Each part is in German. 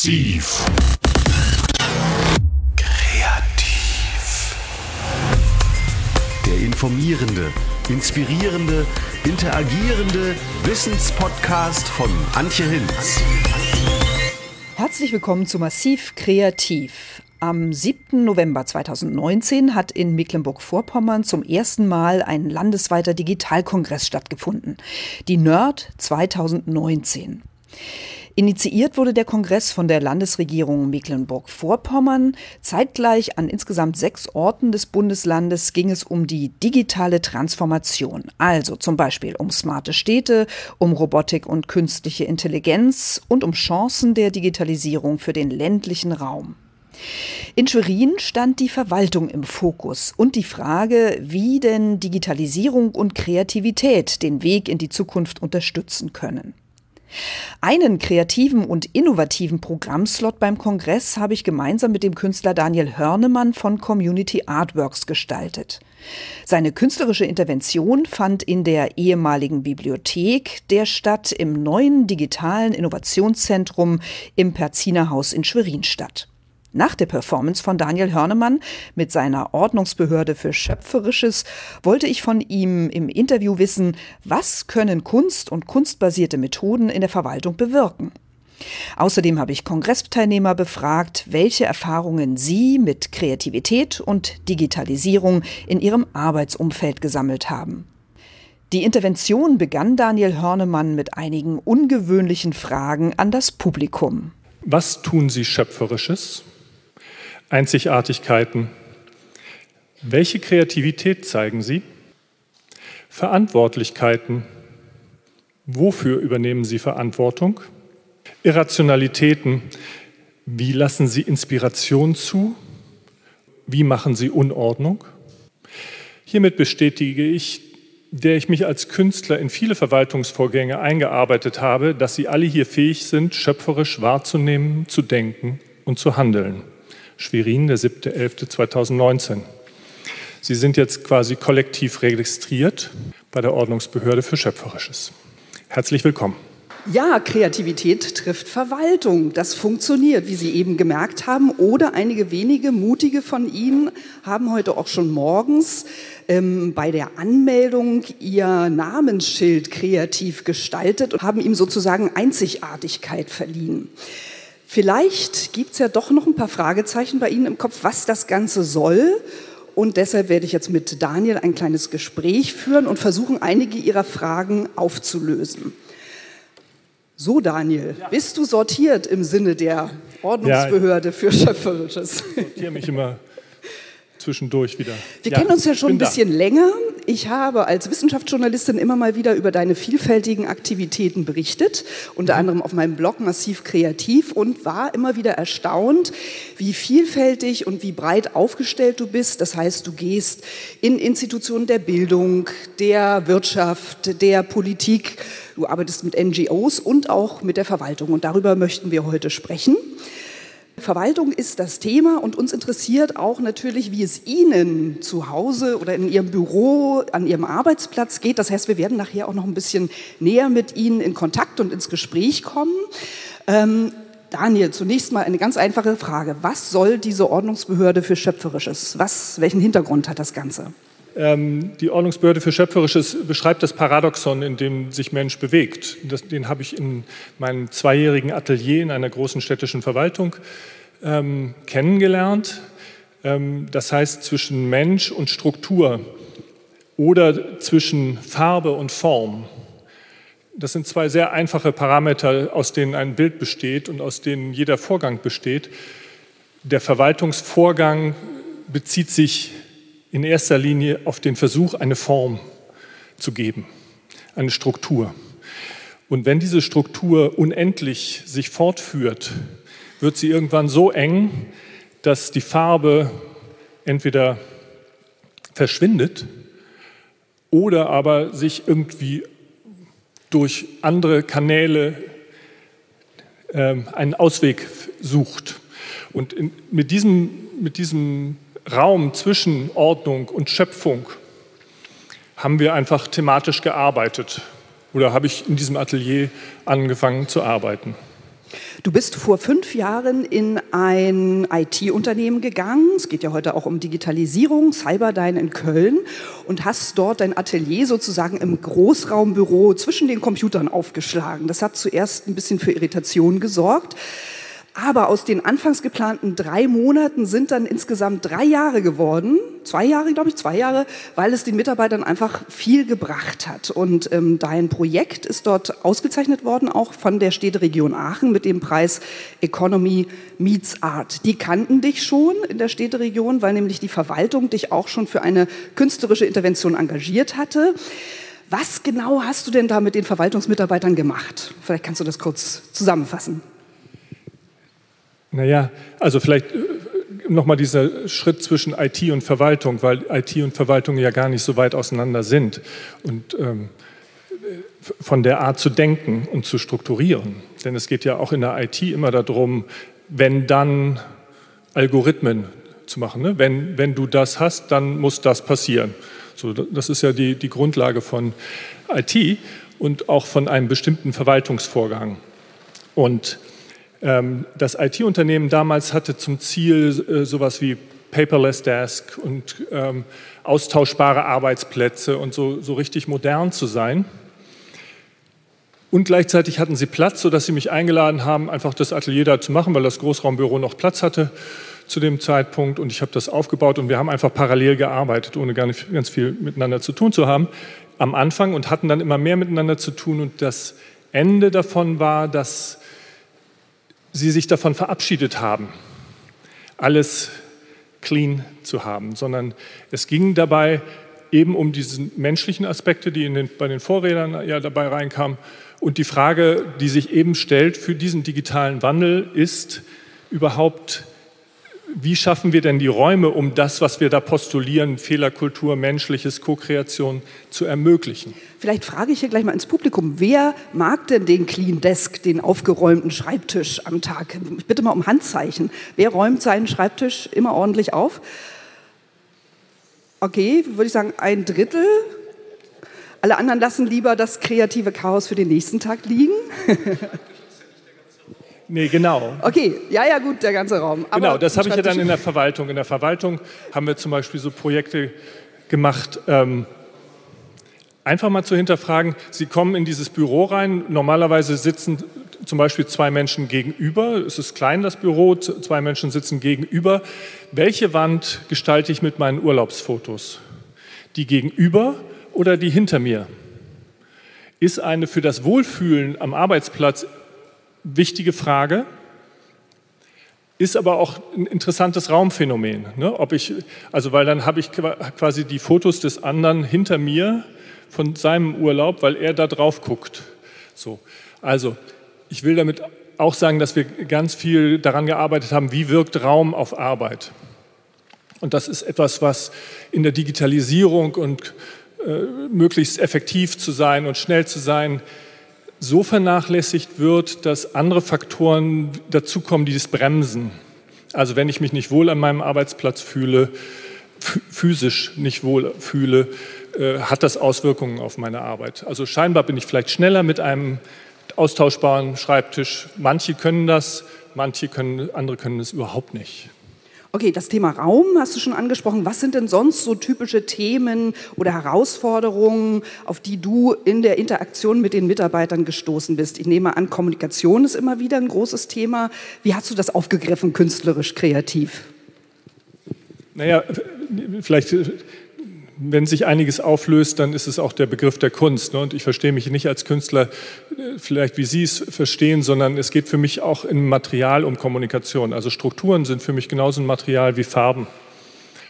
Massiv. Kreativ. Der informierende, inspirierende, interagierende Wissenspodcast von Antje Hinz. Herzlich willkommen zu Massiv Kreativ. Am 7. November 2019 hat in Mecklenburg-Vorpommern zum ersten Mal ein landesweiter Digitalkongress stattgefunden. Die NERD 2019. Initiiert wurde der Kongress von der Landesregierung Mecklenburg-Vorpommern. Zeitgleich an insgesamt sechs Orten des Bundeslandes ging es um die digitale Transformation. Also zum Beispiel um smarte Städte, um Robotik und künstliche Intelligenz und um Chancen der Digitalisierung für den ländlichen Raum. In Schwerin stand die Verwaltung im Fokus und die Frage, wie denn Digitalisierung und Kreativität den Weg in die Zukunft unterstützen können. Einen kreativen und innovativen Programmslot beim Kongress habe ich gemeinsam mit dem Künstler Daniel Hörnemann von Community Artworks gestaltet. Seine künstlerische Intervention fand in der ehemaligen Bibliothek der Stadt im neuen digitalen Innovationszentrum im Perzinerhaus in Schwerin statt. Nach der Performance von Daniel Hörnemann mit seiner Ordnungsbehörde für Schöpferisches wollte ich von ihm im Interview wissen, was können Kunst und kunstbasierte Methoden in der Verwaltung bewirken. Außerdem habe ich Kongressteilnehmer befragt, welche Erfahrungen sie mit Kreativität und Digitalisierung in ihrem Arbeitsumfeld gesammelt haben. Die Intervention begann Daniel Hörnemann mit einigen ungewöhnlichen Fragen an das Publikum. Was tun Sie Schöpferisches? Einzigartigkeiten. Welche Kreativität zeigen Sie? Verantwortlichkeiten. Wofür übernehmen Sie Verantwortung? Irrationalitäten. Wie lassen Sie Inspiration zu? Wie machen Sie Unordnung? Hiermit bestätige ich, der ich mich als Künstler in viele Verwaltungsvorgänge eingearbeitet habe, dass Sie alle hier fähig sind, schöpferisch wahrzunehmen, zu denken und zu handeln. Schwerin, der 7.11.2019. Sie sind jetzt quasi kollektiv registriert bei der Ordnungsbehörde für Schöpferisches. Herzlich willkommen. Ja, Kreativität trifft Verwaltung. Das funktioniert, wie Sie eben gemerkt haben. Oder einige wenige mutige von Ihnen haben heute auch schon morgens ähm, bei der Anmeldung Ihr Namensschild kreativ gestaltet und haben ihm sozusagen Einzigartigkeit verliehen. Vielleicht gibt es ja doch noch ein paar Fragezeichen bei Ihnen im Kopf, was das Ganze soll. Und deshalb werde ich jetzt mit Daniel ein kleines Gespräch führen und versuchen, einige Ihrer Fragen aufzulösen. So, Daniel, ja. bist du sortiert im Sinne der Ordnungsbehörde ja, für Schöpferisches? Ich sortiere mich immer zwischendurch wieder. Wir ja, kennen uns ja schon ein bisschen da. länger. Ich habe als Wissenschaftsjournalistin immer mal wieder über deine vielfältigen Aktivitäten berichtet, unter anderem auf meinem Blog Massiv Kreativ und war immer wieder erstaunt, wie vielfältig und wie breit aufgestellt du bist. Das heißt, du gehst in Institutionen der Bildung, der Wirtschaft, der Politik, du arbeitest mit NGOs und auch mit der Verwaltung und darüber möchten wir heute sprechen. Verwaltung ist das Thema und uns interessiert auch natürlich, wie es Ihnen zu Hause oder in Ihrem Büro, an Ihrem Arbeitsplatz geht. Das heißt, wir werden nachher auch noch ein bisschen näher mit Ihnen in Kontakt und ins Gespräch kommen. Ähm, Daniel, zunächst mal eine ganz einfache Frage. Was soll diese Ordnungsbehörde für Schöpferisches? Was, welchen Hintergrund hat das Ganze? Ähm, die Ordnungsbehörde für Schöpferisches beschreibt das Paradoxon, in dem sich Mensch bewegt. Das, den habe ich in meinem zweijährigen Atelier in einer großen städtischen Verwaltung ähm, kennengelernt. Ähm, das heißt zwischen Mensch und Struktur oder zwischen Farbe und Form. Das sind zwei sehr einfache Parameter, aus denen ein Bild besteht und aus denen jeder Vorgang besteht. Der Verwaltungsvorgang bezieht sich in erster Linie auf den Versuch, eine Form zu geben, eine Struktur. Und wenn diese Struktur unendlich sich fortführt, wird sie irgendwann so eng, dass die Farbe entweder verschwindet oder aber sich irgendwie durch andere Kanäle äh, einen Ausweg sucht. Und in, mit, diesem, mit diesem Raum zwischen Ordnung und Schöpfung haben wir einfach thematisch gearbeitet oder habe ich in diesem Atelier angefangen zu arbeiten. Du bist vor fünf Jahren in ein IT-Unternehmen gegangen. Es geht ja heute auch um Digitalisierung, Cyberdyne in Köln und hast dort dein Atelier sozusagen im Großraumbüro zwischen den Computern aufgeschlagen. Das hat zuerst ein bisschen für Irritation gesorgt. Aber aus den anfangs geplanten drei Monaten sind dann insgesamt drei Jahre geworden. Zwei Jahre, glaube ich, zwei Jahre, weil es den Mitarbeitern einfach viel gebracht hat. Und ähm, dein Projekt ist dort ausgezeichnet worden, auch von der Städteregion Aachen mit dem Preis Economy Meets Art. Die kannten dich schon in der Städteregion, weil nämlich die Verwaltung dich auch schon für eine künstlerische Intervention engagiert hatte. Was genau hast du denn da mit den Verwaltungsmitarbeitern gemacht? Vielleicht kannst du das kurz zusammenfassen. Naja, also vielleicht äh, nochmal dieser Schritt zwischen IT und Verwaltung, weil IT und Verwaltung ja gar nicht so weit auseinander sind. Und ähm, von der Art zu denken und zu strukturieren. Denn es geht ja auch in der IT immer darum, wenn dann Algorithmen zu machen. Ne? Wenn, wenn du das hast, dann muss das passieren. So, das ist ja die, die Grundlage von IT und auch von einem bestimmten Verwaltungsvorgang. Und das IT-Unternehmen damals hatte zum Ziel äh, sowas wie Paperless Desk und ähm, austauschbare Arbeitsplätze und so, so richtig modern zu sein. Und gleichzeitig hatten sie Platz, sodass sie mich eingeladen haben, einfach das Atelier da zu machen, weil das Großraumbüro noch Platz hatte zu dem Zeitpunkt. Und ich habe das aufgebaut und wir haben einfach parallel gearbeitet, ohne gar nicht ganz viel miteinander zu tun zu haben am Anfang und hatten dann immer mehr miteinander zu tun. Und das Ende davon war, dass sie sich davon verabschiedet haben, alles clean zu haben, sondern es ging dabei eben um diese menschlichen Aspekte, die den, bei den Vorrednern ja dabei reinkamen. Und die Frage, die sich eben stellt für diesen digitalen Wandel, ist überhaupt wie schaffen wir denn die Räume, um das, was wir da postulieren, Fehlerkultur, menschliches, Co-Kreation zu ermöglichen? Vielleicht frage ich hier gleich mal ins Publikum, wer mag denn den Clean Desk, den aufgeräumten Schreibtisch am Tag? Bitte mal um Handzeichen. Wer räumt seinen Schreibtisch immer ordentlich auf? Okay, würde ich sagen, ein Drittel. Alle anderen lassen lieber das kreative Chaos für den nächsten Tag liegen. Nee, genau. Okay, ja, ja, gut, der ganze Raum. Aber genau, das habe ich ja dann in der Verwaltung. In der Verwaltung haben wir zum Beispiel so Projekte gemacht, ähm, einfach mal zu hinterfragen, Sie kommen in dieses Büro rein, normalerweise sitzen zum Beispiel zwei Menschen gegenüber, es ist klein das Büro, zwei Menschen sitzen gegenüber. Welche Wand gestalte ich mit meinen Urlaubsfotos? Die gegenüber oder die hinter mir? Ist eine für das Wohlfühlen am Arbeitsplatz wichtige Frage, ist aber auch ein interessantes Raumphänomen. Ne? Ob ich, also weil dann habe ich quasi die Fotos des anderen hinter mir von seinem Urlaub, weil er da drauf guckt. So. Also ich will damit auch sagen, dass wir ganz viel daran gearbeitet haben, wie wirkt Raum auf Arbeit. Und das ist etwas, was in der Digitalisierung und äh, möglichst effektiv zu sein und schnell zu sein, so vernachlässigt wird, dass andere Faktoren dazukommen, die das bremsen. Also wenn ich mich nicht wohl an meinem Arbeitsplatz fühle, physisch nicht wohl fühle, äh, hat das Auswirkungen auf meine Arbeit. Also scheinbar bin ich vielleicht schneller mit einem austauschbaren Schreibtisch. Manche können das, manche können, andere können es überhaupt nicht. Okay, das Thema Raum hast du schon angesprochen. Was sind denn sonst so typische Themen oder Herausforderungen, auf die du in der Interaktion mit den Mitarbeitern gestoßen bist? Ich nehme an, Kommunikation ist immer wieder ein großes Thema. Wie hast du das aufgegriffen, künstlerisch, kreativ? Naja, vielleicht wenn sich einiges auflöst, dann ist es auch der Begriff der Kunst. Ne? Und ich verstehe mich nicht als Künstler, äh, vielleicht wie Sie es verstehen, sondern es geht für mich auch im Material um Kommunikation. Also Strukturen sind für mich genauso ein Material wie Farben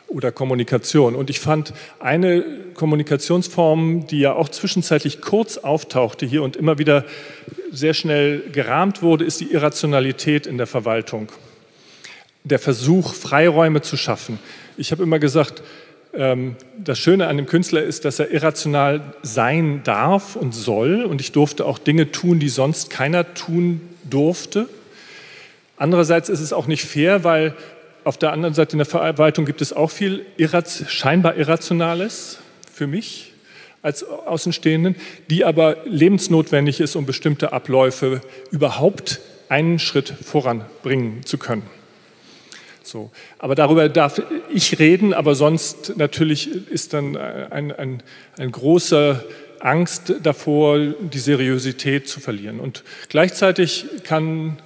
oder Kommunikation. Und ich fand eine Kommunikationsform, die ja auch zwischenzeitlich kurz auftauchte hier und immer wieder sehr schnell gerahmt wurde, ist die Irrationalität in der Verwaltung. Der Versuch, Freiräume zu schaffen. Ich habe immer gesagt, das Schöne an dem Künstler ist, dass er irrational sein darf und soll. Und ich durfte auch Dinge tun, die sonst keiner tun durfte. Andererseits ist es auch nicht fair, weil auf der anderen Seite in der Verwaltung gibt es auch viel scheinbar Irrationales für mich als Außenstehenden, die aber lebensnotwendig ist, um bestimmte Abläufe überhaupt einen Schritt voranbringen zu können. So. Aber darüber darf ich reden, aber sonst natürlich ist dann ein, ein, ein großer Angst davor, die Seriosität zu verlieren. Und gleichzeitig kann,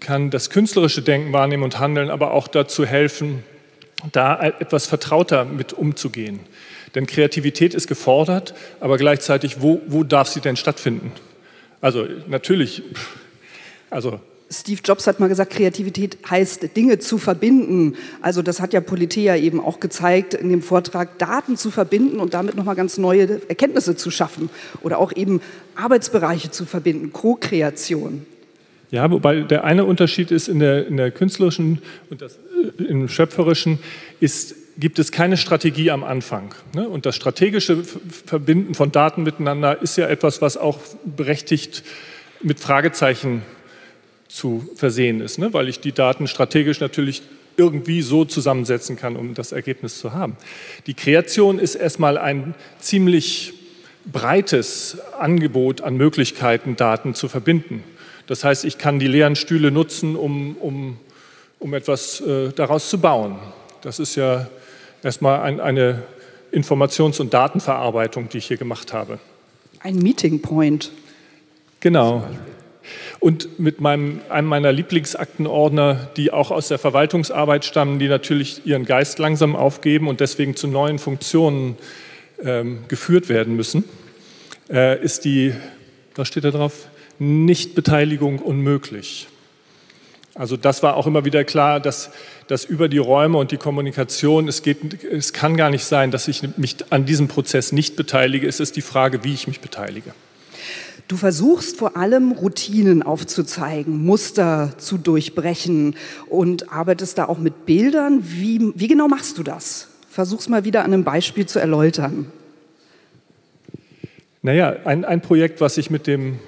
kann das künstlerische Denken, Wahrnehmen und Handeln aber auch dazu helfen, da etwas vertrauter mit umzugehen. Denn Kreativität ist gefordert, aber gleichzeitig, wo, wo darf sie denn stattfinden? Also natürlich, also Steve Jobs hat mal gesagt, Kreativität heißt, Dinge zu verbinden. Also das hat ja Politea eben auch gezeigt in dem Vortrag, Daten zu verbinden und damit nochmal ganz neue Erkenntnisse zu schaffen. Oder auch eben Arbeitsbereiche zu verbinden, Co-Kreation. Ja, wobei der eine Unterschied ist in der, in der künstlerischen und das, äh, im schöpferischen ist, gibt es keine Strategie am Anfang. Ne? Und das strategische Verbinden von Daten miteinander ist ja etwas, was auch berechtigt mit Fragezeichen zu versehen ist, ne? weil ich die Daten strategisch natürlich irgendwie so zusammensetzen kann, um das Ergebnis zu haben. Die Kreation ist erstmal ein ziemlich breites Angebot an Möglichkeiten, Daten zu verbinden. Das heißt, ich kann die leeren Stühle nutzen, um, um, um etwas äh, daraus zu bauen. Das ist ja erstmal ein, eine Informations- und Datenverarbeitung, die ich hier gemacht habe. Ein Meeting Point. Genau. Und mit meinem, einem meiner Lieblingsaktenordner, die auch aus der Verwaltungsarbeit stammen, die natürlich ihren Geist langsam aufgeben und deswegen zu neuen Funktionen ähm, geführt werden müssen, äh, ist die, was steht da drauf? Nichtbeteiligung unmöglich. Also das war auch immer wieder klar, dass, dass über die Räume und die Kommunikation, es, geht, es kann gar nicht sein, dass ich mich an diesem Prozess nicht beteilige. Es ist die Frage, wie ich mich beteilige. Du versuchst vor allem Routinen aufzuzeigen, Muster zu durchbrechen und arbeitest da auch mit Bildern. Wie, wie genau machst du das? Versuch's mal wieder an einem Beispiel zu erläutern. Naja, ein, ein Projekt, was ich mit dem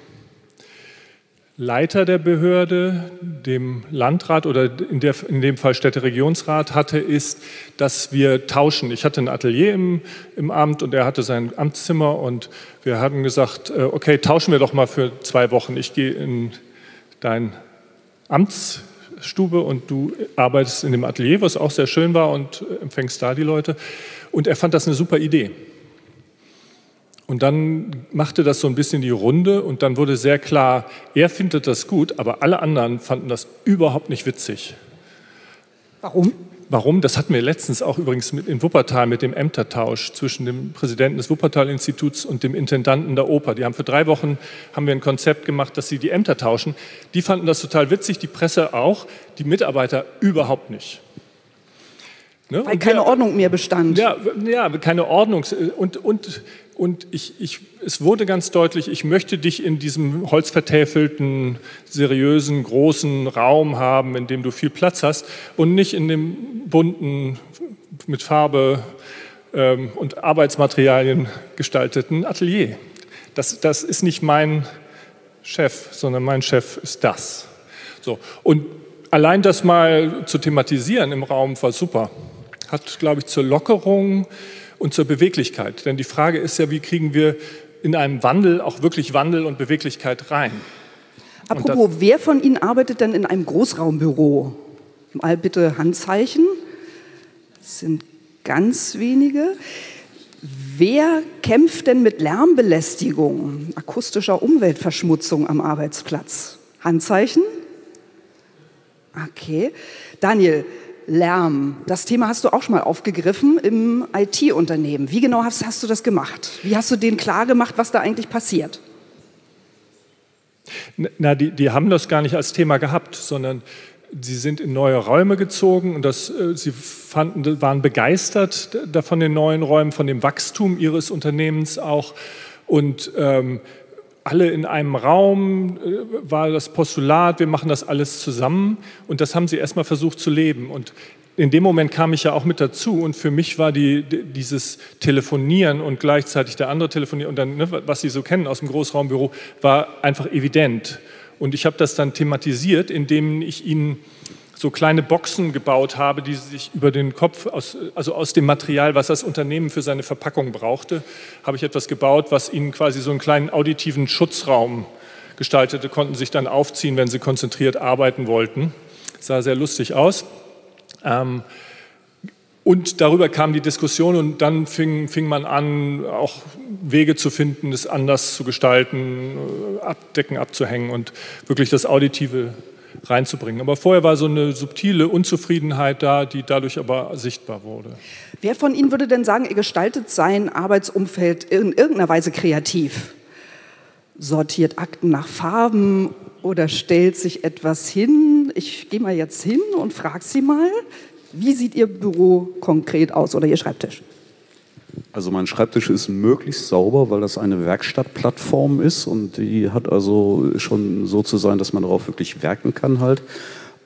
Leiter der Behörde, dem Landrat oder in, der, in dem Fall Städteregionsrat hatte, ist, dass wir tauschen. Ich hatte ein Atelier im, im Amt und er hatte sein Amtszimmer und wir haben gesagt, äh, okay, tauschen wir doch mal für zwei Wochen. Ich gehe in dein Amtsstube und du arbeitest in dem Atelier, was auch sehr schön war und empfängst da die Leute. Und er fand das eine super Idee. Und dann machte das so ein bisschen die Runde und dann wurde sehr klar, er findet das gut, aber alle anderen fanden das überhaupt nicht witzig. Warum? Warum? Das hatten wir letztens auch übrigens in Wuppertal mit dem Ämtertausch zwischen dem Präsidenten des Wuppertal-Instituts und dem Intendanten der Oper. Die haben für drei Wochen haben wir ein Konzept gemacht, dass sie die Ämter tauschen. Die fanden das total witzig, die Presse auch, die Mitarbeiter überhaupt nicht. Ne? Weil keine wir, Ordnung mehr bestand. Ja, ja keine Ordnung. Und, und und ich, ich, es wurde ganz deutlich, ich möchte dich in diesem holzvertäfelten, seriösen, großen Raum haben, in dem du viel Platz hast und nicht in dem bunten, mit Farbe ähm, und Arbeitsmaterialien gestalteten Atelier. Das, das ist nicht mein Chef, sondern mein Chef ist das. So. Und allein das mal zu thematisieren im Raum war super. Hat, glaube ich, zur Lockerung und zur Beweglichkeit. Denn die Frage ist ja, wie kriegen wir in einem Wandel auch wirklich Wandel und Beweglichkeit rein? Apropos, wer von Ihnen arbeitet denn in einem Großraumbüro? Mal bitte Handzeichen. Das sind ganz wenige. Wer kämpft denn mit Lärmbelästigung, akustischer Umweltverschmutzung am Arbeitsplatz? Handzeichen? Okay. Daniel, Lärm. Das Thema hast du auch schon mal aufgegriffen im IT-Unternehmen. Wie genau hast, hast, du das gemacht? Wie hast du denen klar gemacht, was da eigentlich passiert? Na, die, die haben das gar nicht als Thema gehabt, sondern sie sind in neue Räume gezogen und das, äh, sie fanden, waren begeistert von den neuen Räumen, von dem Wachstum ihres Unternehmens auch. Und ähm, alle in einem Raum, äh, war das Postulat, wir machen das alles zusammen. Und das haben sie erstmal versucht zu leben. Und in dem Moment kam ich ja auch mit dazu und für mich war die, dieses Telefonieren und gleichzeitig der andere telefonieren und dann, ne, was Sie so kennen aus dem Großraumbüro, war einfach evident. Und ich habe das dann thematisiert, indem ich Ihnen so kleine Boxen gebaut habe, die sich über den Kopf, aus, also aus dem Material, was das Unternehmen für seine Verpackung brauchte, habe ich etwas gebaut, was ihnen quasi so einen kleinen auditiven Schutzraum Gestaltete konnten sich dann aufziehen, wenn sie konzentriert arbeiten wollten. sah sehr lustig aus. Ähm, und darüber kam die Diskussion und dann fing, fing man an, auch Wege zu finden, es anders zu gestalten, äh, Abdecken abzuhängen und wirklich das Auditive reinzubringen. Aber vorher war so eine subtile Unzufriedenheit da, die dadurch aber sichtbar wurde. Wer von Ihnen würde denn sagen, er gestaltet sein Arbeitsumfeld in irgendeiner Weise kreativ? Sortiert Akten nach Farben oder stellt sich etwas hin? Ich gehe mal jetzt hin und frage Sie mal. Wie sieht Ihr Büro konkret aus oder Ihr Schreibtisch? Also mein Schreibtisch ist möglichst sauber, weil das eine Werkstattplattform ist und die hat also schon so zu sein, dass man darauf wirklich werken kann halt.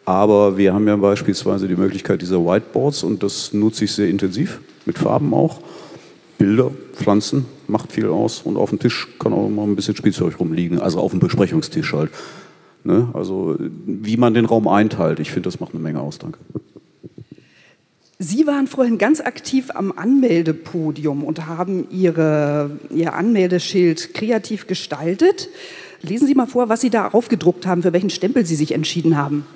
Aber wir haben ja beispielsweise die Möglichkeit dieser Whiteboards und das nutze ich sehr intensiv, mit Farben auch. Bilder, Pflanzen, macht viel aus und auf dem Tisch kann auch mal ein bisschen Spielzeug rumliegen, also auf dem Besprechungstisch halt. Ne? Also wie man den Raum einteilt, ich finde, das macht eine Menge aus. Danke. Sie waren vorhin ganz aktiv am Anmeldepodium und haben Ihre, Ihr Anmeldeschild kreativ gestaltet. Lesen Sie mal vor, was Sie da aufgedruckt haben, für welchen Stempel Sie sich entschieden haben.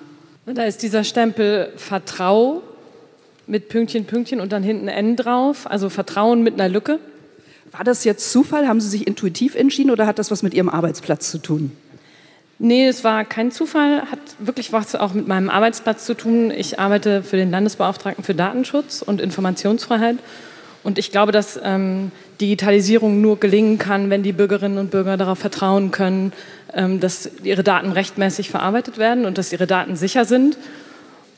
Da ist dieser Stempel Vertrau mit Pünktchen, Pünktchen und dann hinten N drauf, also Vertrauen mit einer Lücke. War das jetzt Zufall? Haben Sie sich intuitiv entschieden oder hat das was mit Ihrem Arbeitsplatz zu tun? Nee, es war kein Zufall, hat wirklich was auch mit meinem Arbeitsplatz zu tun. Ich arbeite für den Landesbeauftragten für Datenschutz und Informationsfreiheit. Und ich glaube, dass ähm, Digitalisierung nur gelingen kann, wenn die Bürgerinnen und Bürger darauf vertrauen können, ähm, dass ihre Daten rechtmäßig verarbeitet werden und dass ihre Daten sicher sind.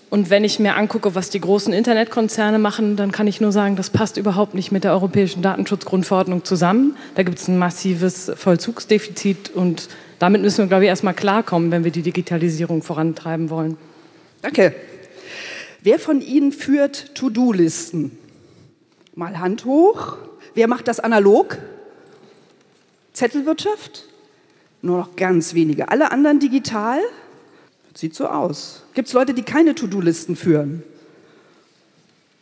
Und wenn ich mir angucke, was die großen Internetkonzerne machen, dann kann ich nur sagen, das passt überhaupt nicht mit der europäischen Datenschutzgrundverordnung zusammen. Da gibt es ein massives Vollzugsdefizit und damit müssen wir, glaube ich, erstmal klarkommen, wenn wir die Digitalisierung vorantreiben wollen. Danke. Wer von Ihnen führt To-Do-Listen? Mal Hand hoch. Wer macht das analog? Zettelwirtschaft? Nur noch ganz wenige. Alle anderen digital? Sieht so aus. Gibt es Leute, die keine To-Do-Listen führen?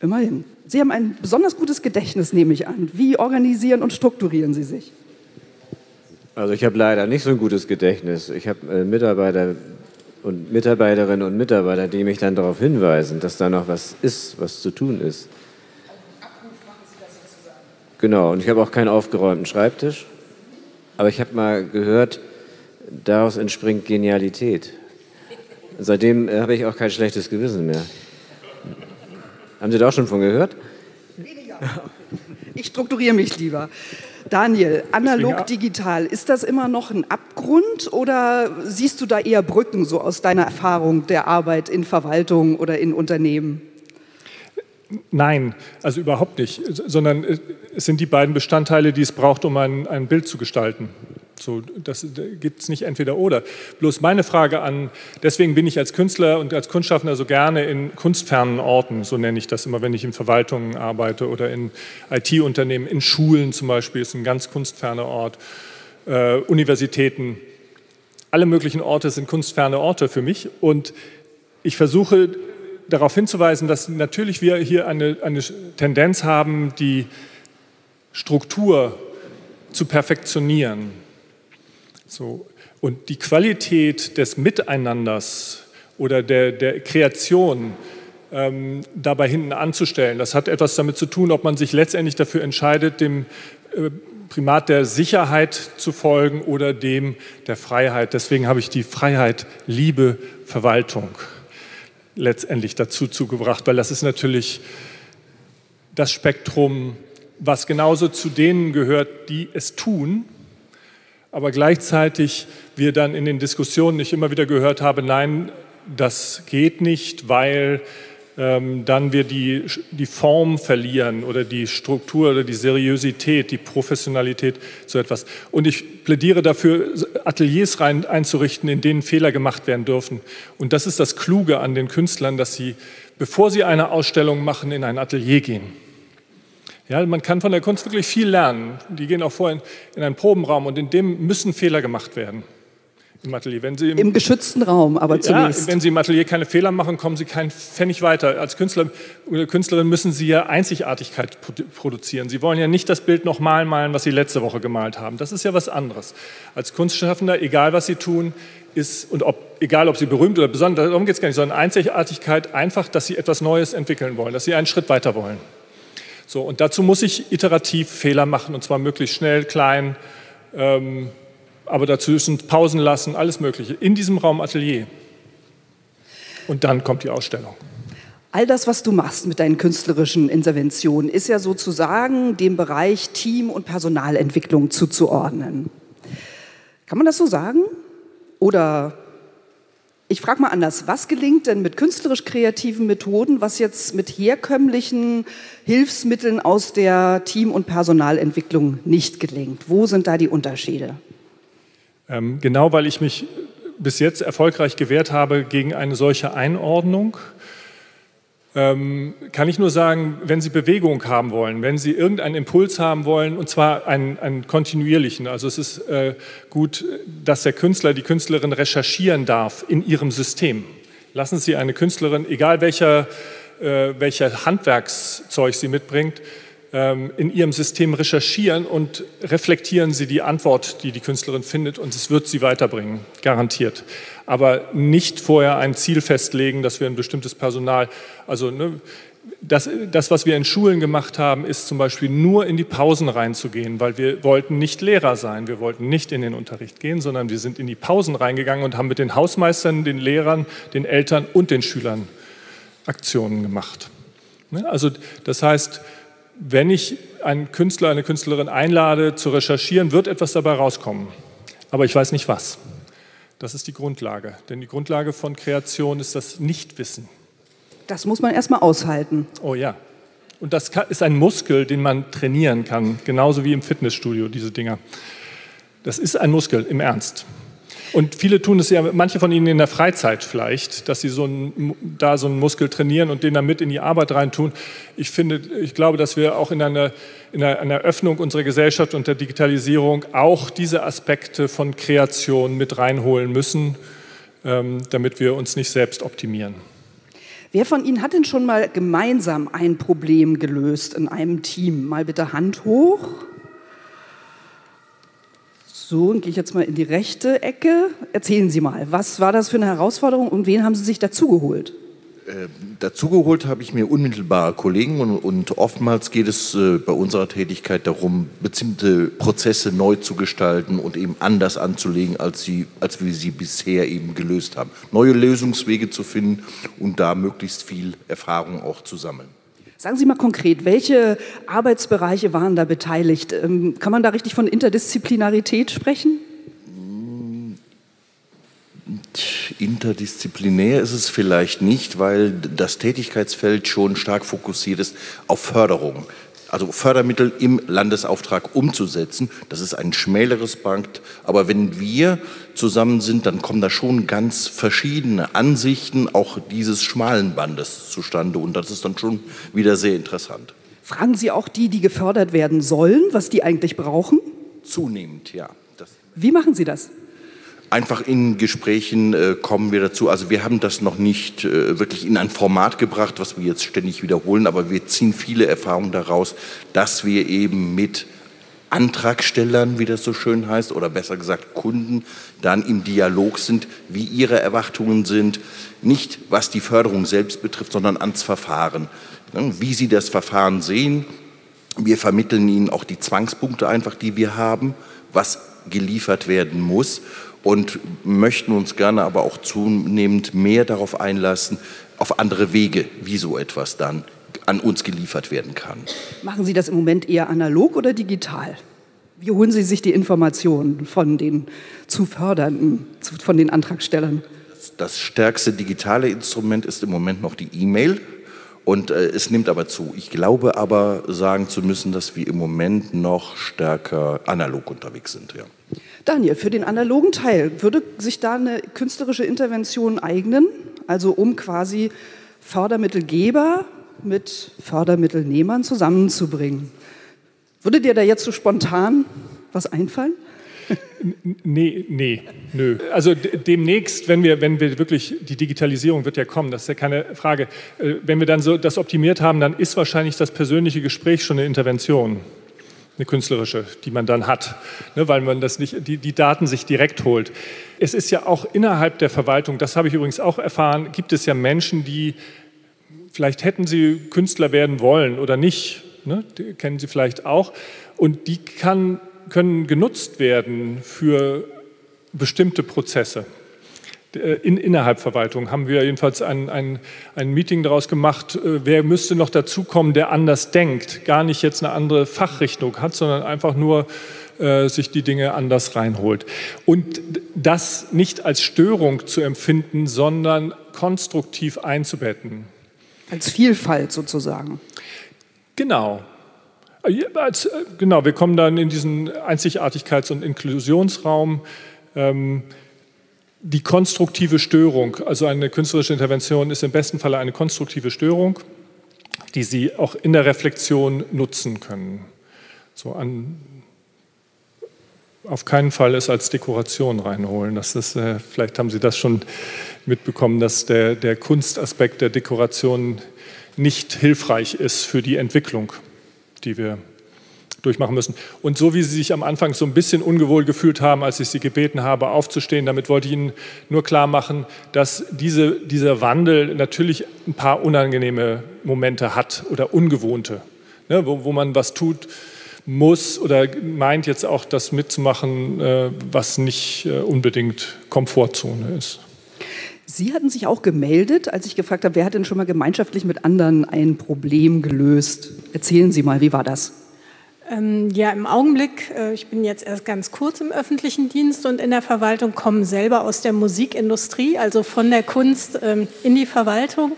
Immerhin. Sie haben ein besonders gutes Gedächtnis, nehme ich an. Wie organisieren und strukturieren Sie sich? Also ich habe leider nicht so ein gutes Gedächtnis. Ich habe äh, Mitarbeiter und Mitarbeiterinnen und Mitarbeiter, die mich dann darauf hinweisen, dass da noch was ist, was zu tun ist. Genau, und ich habe auch keinen aufgeräumten Schreibtisch. Aber ich habe mal gehört, daraus entspringt Genialität. Seitdem äh, habe ich auch kein schlechtes Gewissen mehr. Haben Sie da auch schon von gehört? Weniger. Ich strukturiere mich lieber. Daniel, analog digital, ist das immer noch ein Abgrund oder siehst du da eher Brücken so aus deiner Erfahrung der Arbeit in Verwaltung oder in Unternehmen? Nein, also überhaupt nicht, sondern es sind die beiden Bestandteile, die es braucht, um ein, ein Bild zu gestalten. So, das gibt es nicht entweder oder. Bloß meine Frage an, deswegen bin ich als Künstler und als Kunstschaffender so gerne in kunstfernen Orten, so nenne ich das immer, wenn ich in Verwaltungen arbeite oder in IT-Unternehmen, in Schulen zum Beispiel, ist ein ganz kunstferner Ort, äh, Universitäten, alle möglichen Orte sind kunstferne Orte für mich und ich versuche darauf hinzuweisen, dass natürlich wir hier eine, eine Tendenz haben, die Struktur zu perfektionieren so. Und die Qualität des Miteinanders oder der, der Kreation ähm, dabei hinten anzustellen, das hat etwas damit zu tun, ob man sich letztendlich dafür entscheidet, dem äh, Primat der Sicherheit zu folgen oder dem der Freiheit. Deswegen habe ich die Freiheit, Liebe, Verwaltung letztendlich dazu zugebracht, weil das ist natürlich das Spektrum, was genauso zu denen gehört, die es tun, aber gleichzeitig wir dann in den Diskussionen nicht immer wieder gehört haben, nein, das geht nicht, weil ähm, dann wir die, die Form verlieren oder die Struktur oder die Seriosität, die Professionalität, so etwas. Und ich plädiere dafür, Ateliers rein einzurichten, in denen Fehler gemacht werden dürfen. Und das ist das Kluge an den Künstlern, dass sie, bevor sie eine Ausstellung machen, in ein Atelier gehen ja, man kann von der Kunst wirklich viel lernen. Die gehen auch vorhin in einen Probenraum und in dem müssen Fehler gemacht werden. im Atelier. Wenn Sie im, Im geschützten Raum, aber zunächst. Ja, wenn Sie im Atelier keine Fehler machen, kommen Sie keinen Pfennig weiter. Als Künstler oder Künstlerin müssen Sie ja Einzigartigkeit produzieren. Sie wollen ja nicht das Bild nochmal malen, was Sie letzte Woche gemalt haben. Das ist ja was anderes. Als Kunstschaffender, egal was Sie tun, ist, und ob, egal ob Sie berühmt oder besonders, darum geht es gar nicht, sondern Einzigartigkeit einfach, dass Sie etwas Neues entwickeln wollen, dass Sie einen Schritt weiter wollen. So, und dazu muss ich iterativ Fehler machen, und zwar möglichst schnell, klein, ähm, aber dazwischen Pausen lassen, alles Mögliche, in diesem Raum Atelier. Und dann kommt die Ausstellung. All das, was du machst mit deinen künstlerischen Interventionen, ist ja sozusagen dem Bereich Team- und Personalentwicklung zuzuordnen. Kann man das so sagen? Oder ich frage mal anders, was gelingt denn mit künstlerisch kreativen Methoden, was jetzt mit herkömmlichen Hilfsmitteln aus der Team- und Personalentwicklung nicht gelingt? Wo sind da die Unterschiede? Ähm, genau weil ich mich bis jetzt erfolgreich gewehrt habe gegen eine solche Einordnung, ähm, kann ich nur sagen, wenn Sie Bewegung haben wollen, wenn Sie irgendeinen Impuls haben wollen, und zwar einen, einen kontinuierlichen, also es ist äh, gut, dass der Künstler, die Künstlerin recherchieren darf in ihrem System. Lassen Sie eine Künstlerin, egal welcher, äh, welcher Handwerkszeug sie mitbringt, ähm, in ihrem System recherchieren und reflektieren Sie die Antwort, die die Künstlerin findet, und es wird sie weiterbringen, garantiert. Aber nicht vorher ein Ziel festlegen, dass wir ein bestimmtes Personal, also ne, das, das, was wir in Schulen gemacht haben, ist zum Beispiel nur in die Pausen reinzugehen, weil wir wollten nicht Lehrer sein, wir wollten nicht in den Unterricht gehen, sondern wir sind in die Pausen reingegangen und haben mit den Hausmeistern, den Lehrern, den Eltern und den Schülern Aktionen gemacht. Ne, also das heißt, wenn ich einen Künstler, eine Künstlerin einlade zu recherchieren, wird etwas dabei rauskommen. Aber ich weiß nicht was. Das ist die Grundlage. Denn die Grundlage von Kreation ist das Nichtwissen. Das muss man erstmal aushalten. Oh ja. Und das ist ein Muskel, den man trainieren kann, genauso wie im Fitnessstudio, diese Dinger. Das ist ein Muskel, im Ernst. Und viele tun es ja, manche von Ihnen in der Freizeit vielleicht, dass sie so einen, da so einen Muskel trainieren und den dann mit in die Arbeit reintun. Ich finde, ich glaube, dass wir auch in einer, in einer Öffnung unserer Gesellschaft und der Digitalisierung auch diese Aspekte von Kreation mit reinholen müssen, ähm, damit wir uns nicht selbst optimieren. Wer von Ihnen hat denn schon mal gemeinsam ein Problem gelöst in einem Team? Mal bitte Hand hoch. So, dann gehe ich jetzt mal in die rechte Ecke. Erzählen Sie mal, was war das für eine Herausforderung und wen haben Sie sich dazugeholt? Äh, dazugeholt habe ich mir unmittelbare Kollegen und, und oftmals geht es äh, bei unserer Tätigkeit darum, bestimmte Prozesse neu zu gestalten und eben anders anzulegen, als, sie, als wir sie bisher eben gelöst haben. Neue Lösungswege zu finden und da möglichst viel Erfahrung auch zu sammeln. Sagen Sie mal konkret, welche Arbeitsbereiche waren da beteiligt? Ähm, kann man da richtig von Interdisziplinarität sprechen? Interdisziplinär ist es vielleicht nicht, weil das Tätigkeitsfeld schon stark fokussiert ist auf Förderung also Fördermittel im Landesauftrag umzusetzen. Das ist ein schmäleres Band. Aber wenn wir zusammen sind, dann kommen da schon ganz verschiedene Ansichten auch dieses schmalen Bandes zustande. Und das ist dann schon wieder sehr interessant. Fragen Sie auch die, die gefördert werden sollen, was die eigentlich brauchen? Zunehmend, ja. Das Wie machen Sie das? Einfach in Gesprächen äh, kommen wir dazu. Also wir haben das noch nicht äh, wirklich in ein Format gebracht, was wir jetzt ständig wiederholen, aber wir ziehen viele Erfahrungen daraus, dass wir eben mit Antragstellern, wie das so schön heißt, oder besser gesagt Kunden, dann im Dialog sind, wie ihre Erwartungen sind, nicht was die Förderung selbst betrifft, sondern ans Verfahren. Wie sie das Verfahren sehen. Wir vermitteln ihnen auch die Zwangspunkte einfach, die wir haben, was geliefert werden muss und möchten uns gerne aber auch zunehmend mehr darauf einlassen, auf andere Wege, wie so etwas dann an uns geliefert werden kann. Machen Sie das im Moment eher analog oder digital? Wie holen Sie sich die Informationen von den zu Fördernden, von den Antragstellern? Das stärkste digitale Instrument ist im Moment noch die E-Mail. Und äh, es nimmt aber zu. Ich glaube aber sagen zu müssen, dass wir im Moment noch stärker analog unterwegs sind. Ja. Daniel, für den analogen Teil würde sich da eine künstlerische Intervention eignen? Also um quasi Fördermittelgeber mit Fördermittelnehmern zusammenzubringen. Würde dir da jetzt so spontan was einfallen? Nee, nee, nö. Also demnächst, wenn wir, wenn wir wirklich, die Digitalisierung wird ja kommen, das ist ja keine Frage. Äh, wenn wir dann so das optimiert haben, dann ist wahrscheinlich das persönliche Gespräch schon eine Intervention, eine künstlerische, die man dann hat, ne, weil man das nicht, die, die Daten sich direkt holt. Es ist ja auch innerhalb der Verwaltung, das habe ich übrigens auch erfahren, gibt es ja Menschen, die vielleicht hätten sie Künstler werden wollen oder nicht, ne, kennen Sie vielleicht auch, und die kann können genutzt werden für bestimmte Prozesse. Äh, in, innerhalb Verwaltung haben wir jedenfalls ein, ein, ein Meeting daraus gemacht, äh, wer müsste noch dazukommen, der anders denkt, gar nicht jetzt eine andere Fachrichtung hat, sondern einfach nur äh, sich die Dinge anders reinholt. Und das nicht als Störung zu empfinden, sondern konstruktiv einzubetten. Als Vielfalt sozusagen. Genau, als, genau, wir kommen dann in diesen Einzigartigkeits- und Inklusionsraum. Ähm, die konstruktive Störung, also eine künstlerische Intervention ist im besten Falle eine konstruktive Störung, die Sie auch in der Reflexion nutzen können. So an, auf keinen Fall es als Dekoration reinholen. Das ist, äh, vielleicht haben Sie das schon mitbekommen, dass der, der Kunstaspekt der Dekoration nicht hilfreich ist für die Entwicklung die wir durchmachen müssen. Und so wie Sie sich am Anfang so ein bisschen ungewohl gefühlt haben, als ich Sie gebeten habe, aufzustehen, damit wollte ich Ihnen nur klar machen, dass diese, dieser Wandel natürlich ein paar unangenehme Momente hat oder ungewohnte, ne, wo, wo man was tut muss oder meint jetzt auch das mitzumachen, äh, was nicht äh, unbedingt Komfortzone ist. Sie hatten sich auch gemeldet, als ich gefragt habe, wer hat denn schon mal gemeinschaftlich mit anderen ein Problem gelöst? Erzählen Sie mal, wie war das? Ähm, ja, im Augenblick, äh, ich bin jetzt erst ganz kurz im öffentlichen Dienst und in der Verwaltung, kommen selber aus der Musikindustrie, also von der Kunst ähm, in die Verwaltung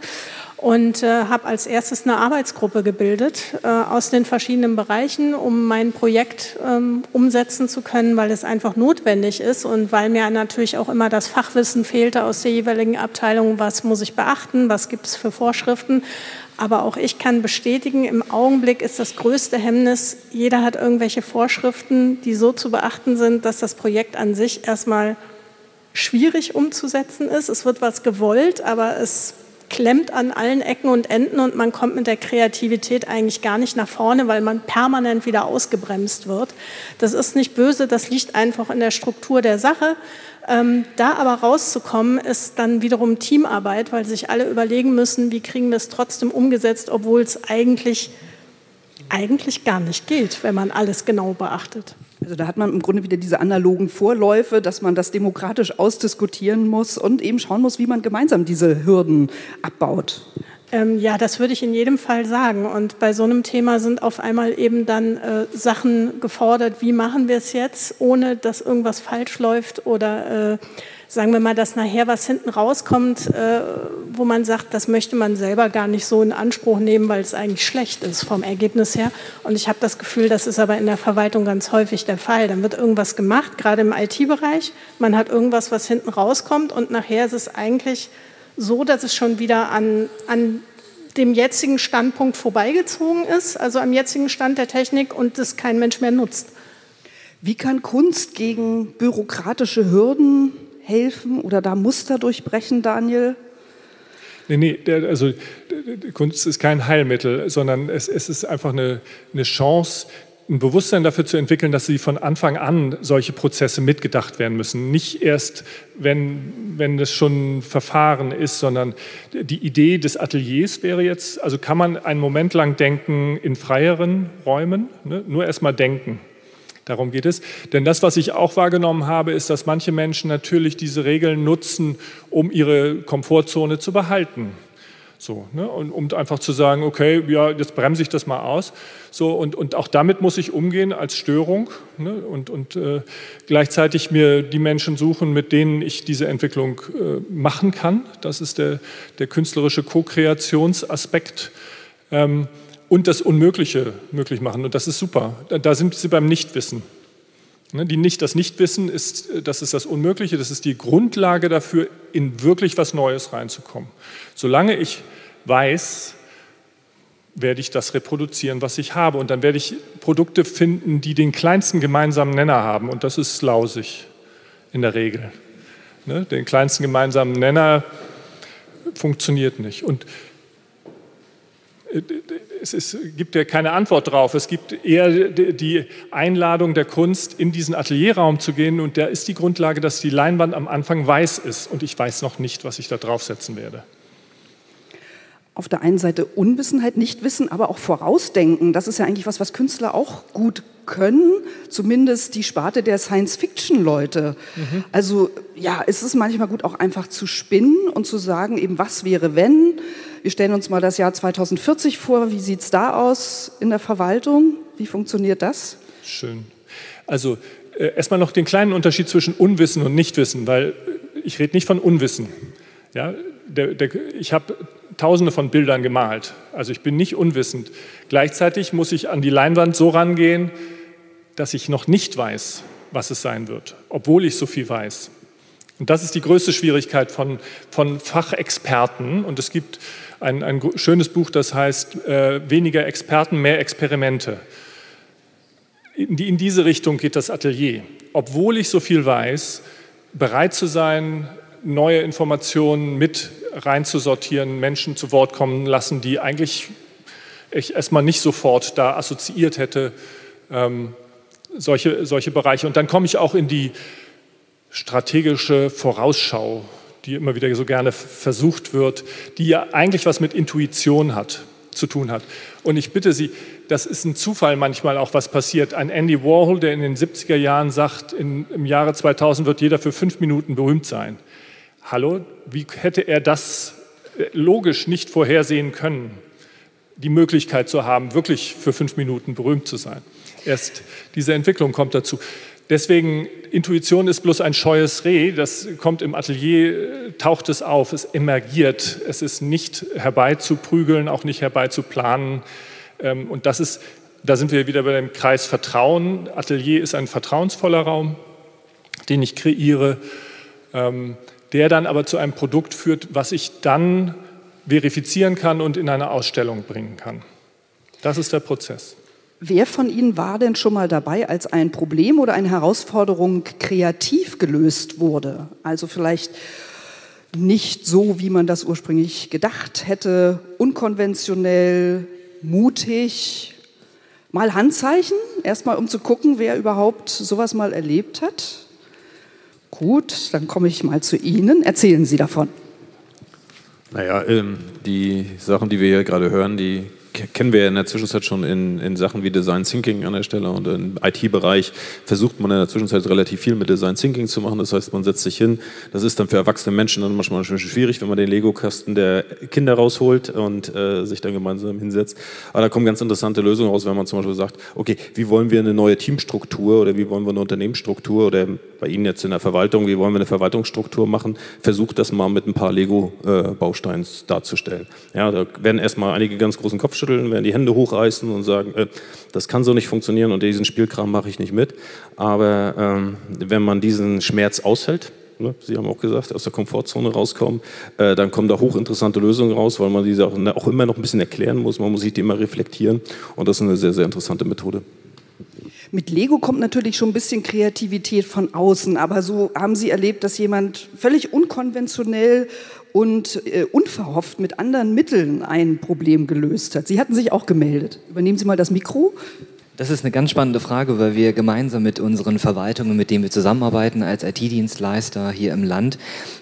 und äh, habe als erstes eine Arbeitsgruppe gebildet äh, aus den verschiedenen Bereichen, um mein Projekt ähm, umsetzen zu können, weil es einfach notwendig ist und weil mir natürlich auch immer das Fachwissen fehlte aus der jeweiligen Abteilung, was muss ich beachten, was gibt es für Vorschriften. Aber auch ich kann bestätigen, im Augenblick ist das größte Hemmnis, jeder hat irgendwelche Vorschriften, die so zu beachten sind, dass das Projekt an sich erstmal schwierig umzusetzen ist. Es wird was gewollt, aber es klemmt an allen Ecken und Enden und man kommt mit der Kreativität eigentlich gar nicht nach vorne, weil man permanent wieder ausgebremst wird. Das ist nicht böse, das liegt einfach in der Struktur der Sache. Ähm, da aber rauszukommen, ist dann wiederum Teamarbeit, weil sich alle überlegen müssen, wie kriegen wir es trotzdem umgesetzt, obwohl es eigentlich, eigentlich gar nicht geht, wenn man alles genau beachtet. Also da hat man im Grunde wieder diese analogen Vorläufe, dass man das demokratisch ausdiskutieren muss und eben schauen muss, wie man gemeinsam diese Hürden abbaut. Ähm, ja, das würde ich in jedem Fall sagen. Und bei so einem Thema sind auf einmal eben dann äh, Sachen gefordert, wie machen wir es jetzt, ohne dass irgendwas falsch läuft oder äh, sagen wir mal, dass nachher was hinten rauskommt, äh, wo man sagt, das möchte man selber gar nicht so in Anspruch nehmen, weil es eigentlich schlecht ist vom Ergebnis her. Und ich habe das Gefühl, das ist aber in der Verwaltung ganz häufig der Fall. Dann wird irgendwas gemacht, gerade im IT-Bereich. Man hat irgendwas, was hinten rauskommt und nachher ist es eigentlich so, dass es schon wieder an, an dem jetzigen Standpunkt vorbeigezogen ist, also am jetzigen Stand der Technik und das kein Mensch mehr nutzt. Wie kann Kunst gegen bürokratische Hürden helfen oder da Muster durchbrechen, Daniel? Nee, nee, also Kunst ist kein Heilmittel, sondern es, es ist einfach eine, eine Chance, ein Bewusstsein dafür zu entwickeln, dass sie von Anfang an solche Prozesse mitgedacht werden müssen. Nicht erst, wenn, wenn es schon Verfahren ist, sondern die Idee des Ateliers wäre jetzt, also kann man einen Moment lang denken in freieren Räumen, ne? nur erst mal denken. Darum geht es. Denn das, was ich auch wahrgenommen habe, ist, dass manche Menschen natürlich diese Regeln nutzen, um ihre Komfortzone zu behalten. So, ne? und um einfach zu sagen, okay, ja, jetzt bremse ich das mal aus. So, und, und auch damit muss ich umgehen als Störung ne? und, und äh, gleichzeitig mir die Menschen suchen, mit denen ich diese Entwicklung äh, machen kann. Das ist der, der künstlerische Co-Kreationsaspekt. Ähm, und das Unmögliche möglich machen. Und das ist super. Da sind sie beim Nichtwissen. Ne, die nicht, das Nichtwissen ist, das ist das Unmögliche, das ist die Grundlage dafür, in wirklich was Neues reinzukommen. Solange ich weiß, werde ich das reproduzieren, was ich habe. Und dann werde ich Produkte finden, die den kleinsten gemeinsamen Nenner haben. Und das ist lausig in der Regel. Ne? Den kleinsten gemeinsamen Nenner funktioniert nicht. Und äh, es ist, gibt ja keine Antwort drauf. Es gibt eher die Einladung der Kunst, in diesen Atelierraum zu gehen. Und da ist die Grundlage, dass die Leinwand am Anfang weiß ist. Und ich weiß noch nicht, was ich da draufsetzen werde auf der einen Seite Unwissenheit, Nichtwissen, aber auch Vorausdenken. Das ist ja eigentlich was, was Künstler auch gut können, zumindest die Sparte der Science-Fiction-Leute. Mhm. Also ja, es ist manchmal gut, auch einfach zu spinnen und zu sagen, eben was wäre, wenn. Wir stellen uns mal das Jahr 2040 vor. Wie sieht es da aus in der Verwaltung? Wie funktioniert das? Schön. Also äh, erstmal noch den kleinen Unterschied zwischen Unwissen und Nichtwissen, weil ich rede nicht von Unwissen. Ja, der, der, ich habe tausende von Bildern gemalt. Also ich bin nicht unwissend. Gleichzeitig muss ich an die Leinwand so rangehen, dass ich noch nicht weiß, was es sein wird, obwohl ich so viel weiß. Und das ist die größte Schwierigkeit von, von Fachexperten. Und es gibt ein, ein schönes Buch, das heißt äh, Weniger Experten, mehr Experimente. In, die, in diese Richtung geht das Atelier. Obwohl ich so viel weiß, bereit zu sein, neue Informationen mit reinzusortieren, Menschen zu Wort kommen lassen, die eigentlich ich erstmal nicht sofort da assoziiert hätte, ähm, solche, solche Bereiche. Und dann komme ich auch in die strategische Vorausschau, die immer wieder so gerne versucht wird, die ja eigentlich was mit Intuition hat, zu tun hat. Und ich bitte Sie, das ist ein Zufall manchmal auch, was passiert. Ein Andy Warhol, der in den 70er Jahren sagt, in, im Jahre 2000 wird jeder für fünf Minuten berühmt sein. Hallo, wie hätte er das äh, logisch nicht vorhersehen können, die Möglichkeit zu haben, wirklich für fünf Minuten berühmt zu sein? Erst diese Entwicklung kommt dazu. Deswegen, Intuition ist bloß ein scheues Reh, das kommt im Atelier, äh, taucht es auf, es emergiert, es ist nicht herbeizuprügeln, auch nicht herbeizuplanen. Ähm, und das ist, da sind wir wieder bei dem Kreis Vertrauen. Atelier ist ein vertrauensvoller Raum, den ich kreiere. Der dann aber zu einem Produkt führt, was ich dann verifizieren kann und in eine Ausstellung bringen kann. Das ist der Prozess. Wer von Ihnen war denn schon mal dabei, als ein Problem oder eine Herausforderung kreativ gelöst wurde? Also vielleicht nicht so, wie man das ursprünglich gedacht hätte, unkonventionell, mutig. Mal Handzeichen, erstmal um zu gucken, wer überhaupt sowas mal erlebt hat. Gut, dann komme ich mal zu Ihnen. Erzählen Sie davon. Naja, ähm, die Sachen, die wir hier gerade hören, die kennen wir ja in der Zwischenzeit schon in, in Sachen wie Design Thinking an der Stelle und im IT-Bereich versucht man in der Zwischenzeit relativ viel mit Design Thinking zu machen. Das heißt, man setzt sich hin. Das ist dann für erwachsene Menschen dann manchmal schon schwierig, wenn man den Lego-Kasten der Kinder rausholt und äh, sich dann gemeinsam hinsetzt. Aber da kommen ganz interessante Lösungen raus, wenn man zum Beispiel sagt, okay, wie wollen wir eine neue Teamstruktur oder wie wollen wir eine Unternehmensstruktur oder bei Ihnen jetzt in der Verwaltung, wie wollen wir eine Verwaltungsstruktur machen? Versucht das mal mit ein paar Lego-Bausteinen äh, darzustellen. Ja, da werden erstmal einige ganz großen Kopfschütteln schütteln, werden die Hände hochreißen und sagen, äh, das kann so nicht funktionieren und diesen Spielkram mache ich nicht mit. Aber ähm, wenn man diesen Schmerz aushält, ne, Sie haben auch gesagt, aus der Komfortzone rauskommen, äh, dann kommen da hochinteressante Lösungen raus, weil man diese auch, ne, auch immer noch ein bisschen erklären muss, man muss sich die immer reflektieren und das ist eine sehr, sehr interessante Methode. Mit Lego kommt natürlich schon ein bisschen Kreativität von außen, aber so haben Sie erlebt, dass jemand völlig unkonventionell und äh, unverhofft mit anderen Mitteln ein Problem gelöst hat. Sie hatten sich auch gemeldet. Übernehmen Sie mal das Mikro. Das ist eine ganz spannende Frage, weil wir gemeinsam mit unseren Verwaltungen, mit denen wir zusammenarbeiten als IT-Dienstleister hier im Land,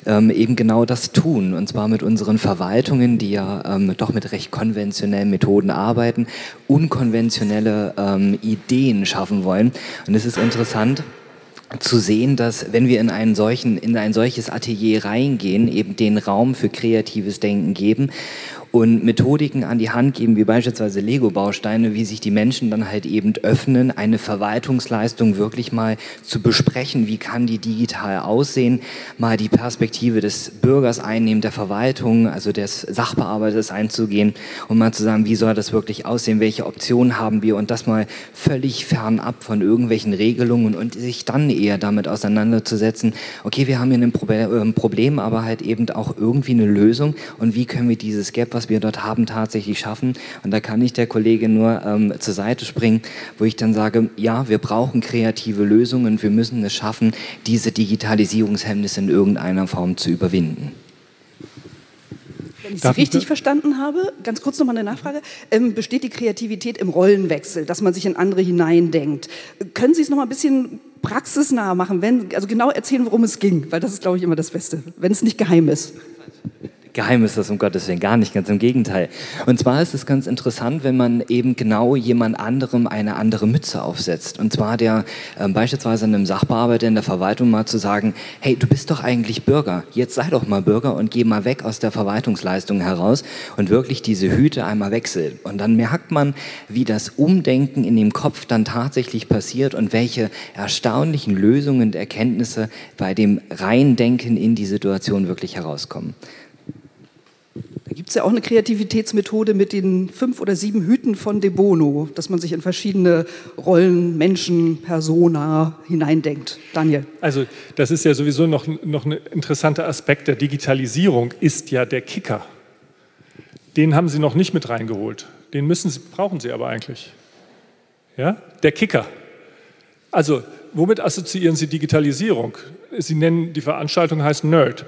ähm, eben genau das tun. Und zwar mit unseren Verwaltungen, die ja ähm, doch mit recht konventionellen Methoden arbeiten, unkonventionelle ähm, Ideen schaffen wollen. Und es ist interessant, zu sehen, dass wenn wir in, einen solchen, in ein solches Atelier reingehen, eben den Raum für kreatives Denken geben und Methodiken an die Hand geben, wie beispielsweise Lego-Bausteine, wie sich die Menschen dann halt eben öffnen, eine Verwaltungsleistung wirklich mal zu besprechen, wie kann die digital aussehen, mal die Perspektive des Bürgers einnehmen, der Verwaltung, also des Sachbearbeiters einzugehen und mal zu sagen, wie soll das wirklich aussehen, welche Optionen haben wir und das mal völlig fernab von irgendwelchen Regelungen und sich dann eher damit auseinanderzusetzen, okay, wir haben hier ein Problem, aber halt eben auch irgendwie eine Lösung und wie können wir dieses Gap, was was wir dort haben, tatsächlich schaffen. Und da kann ich der Kollegin nur ähm, zur Seite springen, wo ich dann sage, ja, wir brauchen kreative Lösungen, wir müssen es schaffen, diese Digitalisierungshemmnisse in irgendeiner Form zu überwinden. Wenn ich Sie richtig verstanden habe, ganz kurz nochmal eine Nachfrage, ähm, besteht die Kreativität im Rollenwechsel, dass man sich in andere hineindenkt? Können Sie es noch mal ein bisschen praxisnah machen, wenn, also genau erzählen, worum es ging, weil das ist, glaube ich, immer das Beste, wenn es nicht geheim ist. Geheim ist das um Gottes Willen gar nicht, ganz im Gegenteil. Und zwar ist es ganz interessant, wenn man eben genau jemand anderem eine andere Mütze aufsetzt. Und zwar der äh, beispielsweise einem Sachbearbeiter in der Verwaltung mal zu sagen, hey, du bist doch eigentlich Bürger, jetzt sei doch mal Bürger und geh mal weg aus der Verwaltungsleistung heraus und wirklich diese Hüte einmal wechseln. Und dann merkt man, wie das Umdenken in dem Kopf dann tatsächlich passiert und welche erstaunlichen Lösungen und Erkenntnisse bei dem Reindenken in die Situation wirklich herauskommen. Gibt es ja auch eine Kreativitätsmethode mit den fünf oder sieben Hüten von De Bono, dass man sich in verschiedene Rollen, Menschen, Persona hineindenkt. Daniel. Also das ist ja sowieso noch, noch ein interessanter Aspekt der Digitalisierung, ist ja der Kicker. Den haben Sie noch nicht mit reingeholt. Den müssen Sie, brauchen Sie aber eigentlich. Ja? Der Kicker. Also womit assoziieren Sie Digitalisierung? Sie nennen, die Veranstaltung heißt Nerd.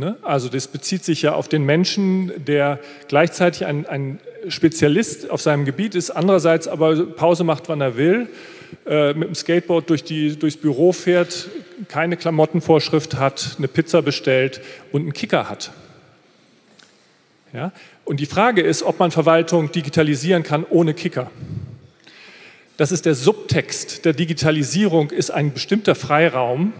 Ne? Also das bezieht sich ja auf den Menschen, der gleichzeitig ein, ein Spezialist auf seinem Gebiet ist, andererseits aber Pause macht, wann er will, äh, mit dem Skateboard durch die, durchs Büro fährt, keine Klamottenvorschrift hat, eine Pizza bestellt und einen Kicker hat. Ja? Und die Frage ist, ob man Verwaltung digitalisieren kann ohne Kicker. Das ist der Subtext der Digitalisierung, ist ein bestimmter Freiraum,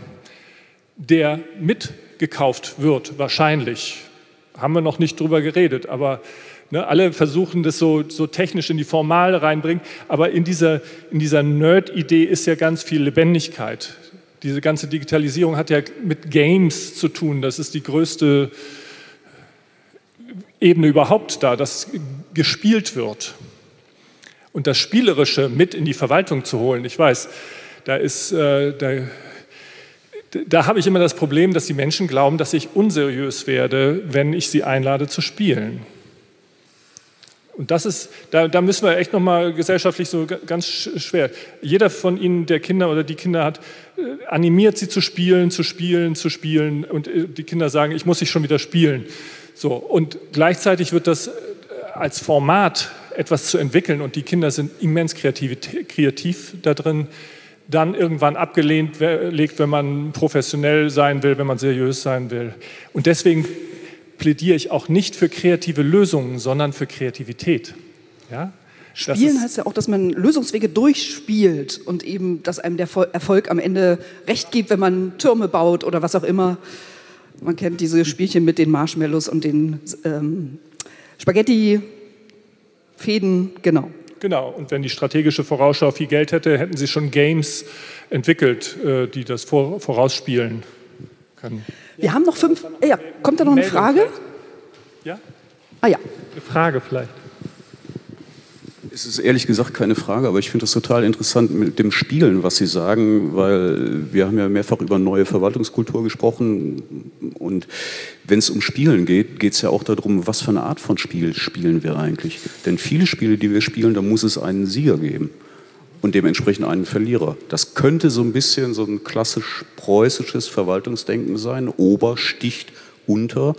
der mit gekauft wird, wahrscheinlich. Haben wir noch nicht drüber geredet, aber ne, alle versuchen das so, so technisch in die Formale reinbringen. Aber in dieser, in dieser Nerd-Idee ist ja ganz viel Lebendigkeit. Diese ganze Digitalisierung hat ja mit Games zu tun. Das ist die größte Ebene überhaupt da, dass gespielt wird. Und das Spielerische mit in die Verwaltung zu holen, ich weiß, da ist, äh, da da habe ich immer das Problem, dass die Menschen glauben, dass ich unseriös werde, wenn ich sie einlade zu spielen. Und das ist, da, da müssen wir echt nochmal gesellschaftlich so ganz schwer. Jeder von Ihnen, der Kinder oder die Kinder hat, äh, animiert sie zu spielen, zu spielen, zu spielen. Und äh, die Kinder sagen, ich muss dich schon wieder spielen. So. Und gleichzeitig wird das äh, als Format etwas zu entwickeln und die Kinder sind immens kreativ, kreativ da drin dann irgendwann abgelehnt legt, wenn man professionell sein will, wenn man seriös sein will. Und deswegen plädiere ich auch nicht für kreative Lösungen, sondern für Kreativität. Ja? Spielen heißt ja auch, dass man Lösungswege durchspielt und eben, dass einem der Erfolg am Ende recht gibt, wenn man Türme baut oder was auch immer. Man kennt diese Spielchen mit den Marshmallows und den ähm, Spaghetti-Fäden, genau. Genau, und wenn die strategische Vorausschau viel Geld hätte, hätten sie schon Games entwickelt, äh, die das vorausspielen können. Wir haben noch fünf. Ja, kommt da noch eine Frage? Ja? Ah ja. Eine Frage vielleicht. Es ist ehrlich gesagt keine Frage, aber ich finde es total interessant mit dem Spielen, was Sie sagen, weil wir haben ja mehrfach über neue Verwaltungskultur gesprochen und wenn es um Spielen geht, geht es ja auch darum, was für eine Art von Spiel spielen wir eigentlich. Denn viele Spiele, die wir spielen, da muss es einen Sieger geben und dementsprechend einen Verlierer. Das könnte so ein bisschen so ein klassisch preußisches Verwaltungsdenken sein, Ober sticht unter.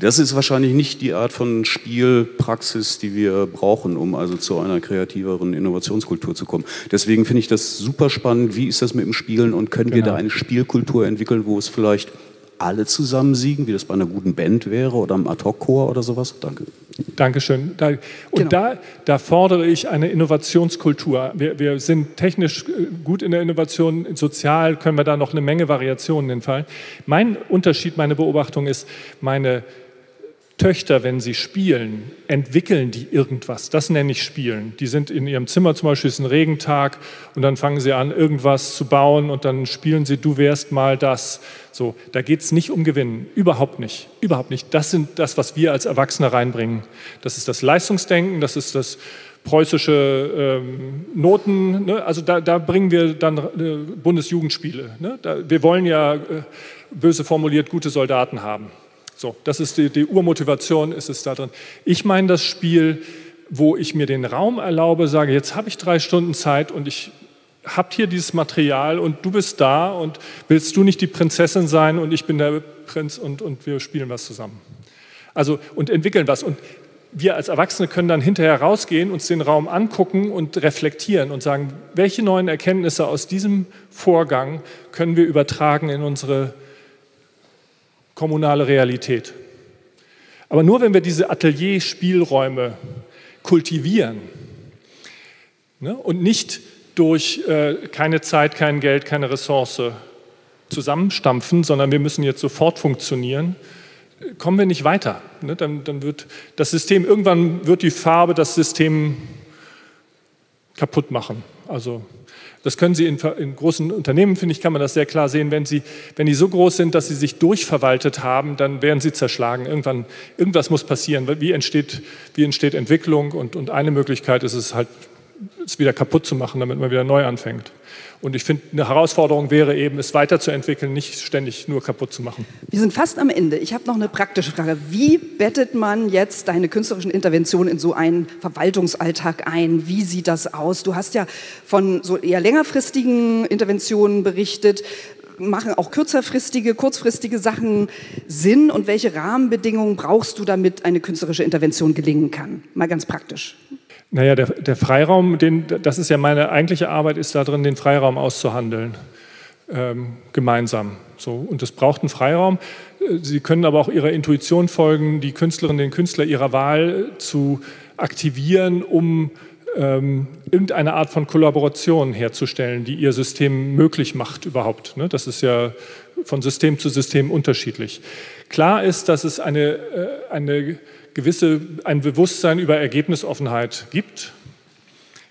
Das ist wahrscheinlich nicht die Art von Spielpraxis, die wir brauchen, um also zu einer kreativeren Innovationskultur zu kommen. Deswegen finde ich das super spannend. Wie ist das mit dem Spielen und können genau. wir da eine Spielkultur entwickeln, wo es vielleicht alle zusammen siegen, wie das bei einer guten Band wäre oder einem Ad-Hoc-Chor oder sowas? Danke. Dankeschön. Da, und genau. da, da, fordere ich eine Innovationskultur. Wir, wir, sind technisch äh, gut in der Innovation, sozial können wir da noch eine Menge Variationen entfallen. Mein Unterschied, meine Beobachtung ist, meine Töchter, wenn sie spielen, entwickeln die irgendwas. Das nenne ich Spielen. Die sind in ihrem Zimmer zum Beispiel, es ist ein Regentag und dann fangen sie an, irgendwas zu bauen und dann spielen sie, du wärst mal das. So, da geht es nicht um Gewinnen. Überhaupt nicht. Überhaupt nicht. Das sind das, was wir als Erwachsene reinbringen. Das ist das Leistungsdenken, das ist das preußische ähm, Noten. Ne? Also da, da, bringen wir dann äh, Bundesjugendspiele. Ne? Da, wir wollen ja, äh, böse formuliert, gute Soldaten haben. So, das ist die, die Urmotivation, ist es da drin. Ich meine das Spiel, wo ich mir den Raum erlaube, sage, jetzt habe ich drei Stunden Zeit und ich habe hier dieses Material und du bist da und willst du nicht die Prinzessin sein und ich bin der Prinz und, und wir spielen was zusammen. Also und entwickeln was. Und wir als Erwachsene können dann hinterher rausgehen, uns den Raum angucken und reflektieren und sagen, welche neuen Erkenntnisse aus diesem Vorgang können wir übertragen in unsere kommunale Realität. Aber nur wenn wir diese Atelier-Spielräume kultivieren ne, und nicht durch äh, keine Zeit, kein Geld, keine Ressource zusammenstampfen, sondern wir müssen jetzt sofort funktionieren, kommen wir nicht weiter. Ne? Dann, dann, wird das System, irgendwann wird die Farbe das System kaputt machen. Also das können Sie in, in, großen Unternehmen, finde ich, kann man das sehr klar sehen. Wenn, Sie, wenn die so groß sind, dass sie sich durchverwaltet haben, dann werden sie zerschlagen. Irgendwann, irgendwas muss passieren. Wie entsteht, wie entsteht Entwicklung? Und, und eine Möglichkeit ist es halt, es wieder kaputt zu machen, damit man wieder neu anfängt. Und ich finde, eine Herausforderung wäre eben, es weiterzuentwickeln, nicht ständig nur kaputt zu machen. Wir sind fast am Ende. Ich habe noch eine praktische Frage. Wie bettet man jetzt deine künstlerischen Interventionen in so einen Verwaltungsalltag ein? Wie sieht das aus? Du hast ja von so eher längerfristigen Interventionen berichtet. Machen auch kürzerfristige, kurzfristige Sachen Sinn? Und welche Rahmenbedingungen brauchst du, damit eine künstlerische Intervention gelingen kann? Mal ganz praktisch. Naja, der, der Freiraum, den, das ist ja meine eigentliche Arbeit, ist da drin, den Freiraum auszuhandeln, ähm, gemeinsam. So, und es braucht einen Freiraum. Sie können aber auch Ihrer Intuition folgen, die Künstlerin, den Künstler Ihrer Wahl zu aktivieren, um ähm, irgendeine Art von Kollaboration herzustellen, die Ihr System möglich macht überhaupt. Ne? Das ist ja von System zu System unterschiedlich. Klar ist, dass es eine, äh, eine gewisse, ein Bewusstsein über Ergebnisoffenheit gibt,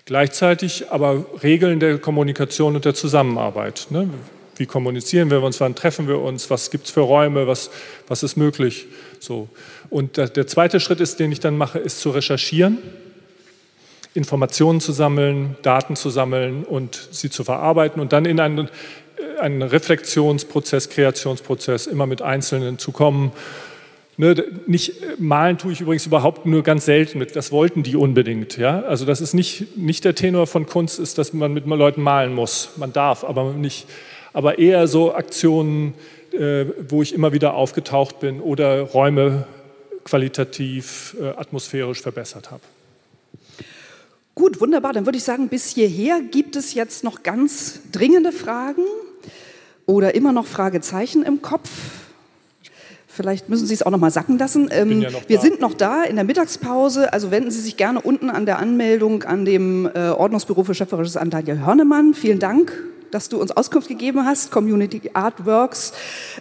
gleichzeitig aber Regeln der Kommunikation und der Zusammenarbeit. Ne? Wie kommunizieren wir uns, wann treffen wir uns, was gibt es für Räume, was, was ist möglich. So. Und der, der zweite Schritt ist, den ich dann mache, ist zu recherchieren, Informationen zu sammeln, Daten zu sammeln und sie zu verarbeiten und dann in einen, einen Reflexionsprozess, Kreationsprozess immer mit Einzelnen zu kommen Ne, nicht äh, malen tue ich übrigens überhaupt nur ganz selten mit. Das wollten die unbedingt. Ja? Also das ist nicht, nicht der Tenor von Kunst, ist, dass man mit Leuten malen muss. Man darf, aber nicht. Aber eher so Aktionen, äh, wo ich immer wieder aufgetaucht bin oder Räume qualitativ, äh, atmosphärisch verbessert habe. Gut, wunderbar. Dann würde ich sagen, bis hierher gibt es jetzt noch ganz dringende Fragen oder immer noch Fragezeichen im Kopf. Vielleicht müssen Sie es auch noch mal sacken lassen. Ähm, ja wir da. sind noch da in der Mittagspause. Also wenden Sie sich gerne unten an der Anmeldung an dem äh, Ordnungsbüro für Schöpferisches an Daniel Hörnemann. Vielen Dank dass du uns Auskunft gegeben hast, Community Artworks.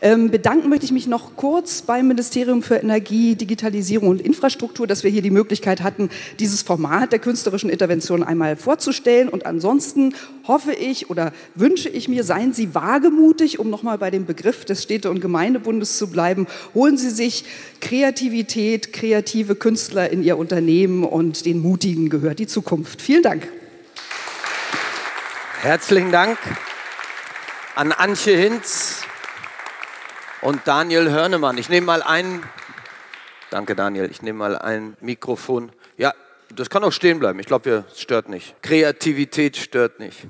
Ähm, bedanken möchte ich mich noch kurz beim Ministerium für Energie, Digitalisierung und Infrastruktur, dass wir hier die Möglichkeit hatten, dieses Format der künstlerischen Intervention einmal vorzustellen. Und ansonsten hoffe ich oder wünsche ich mir, seien Sie wagemutig, um nochmal bei dem Begriff des Städte- und Gemeindebundes zu bleiben. Holen Sie sich Kreativität, kreative Künstler in Ihr Unternehmen und den Mutigen gehört die Zukunft. Vielen Dank. Herzlichen Dank an Antje Hinz und Daniel Hörnemann. Ich nehme mal ein, danke Daniel, ich nehme mal ein Mikrofon. Ja, das kann auch stehen bleiben. Ich glaube, es stört nicht. Kreativität stört nicht.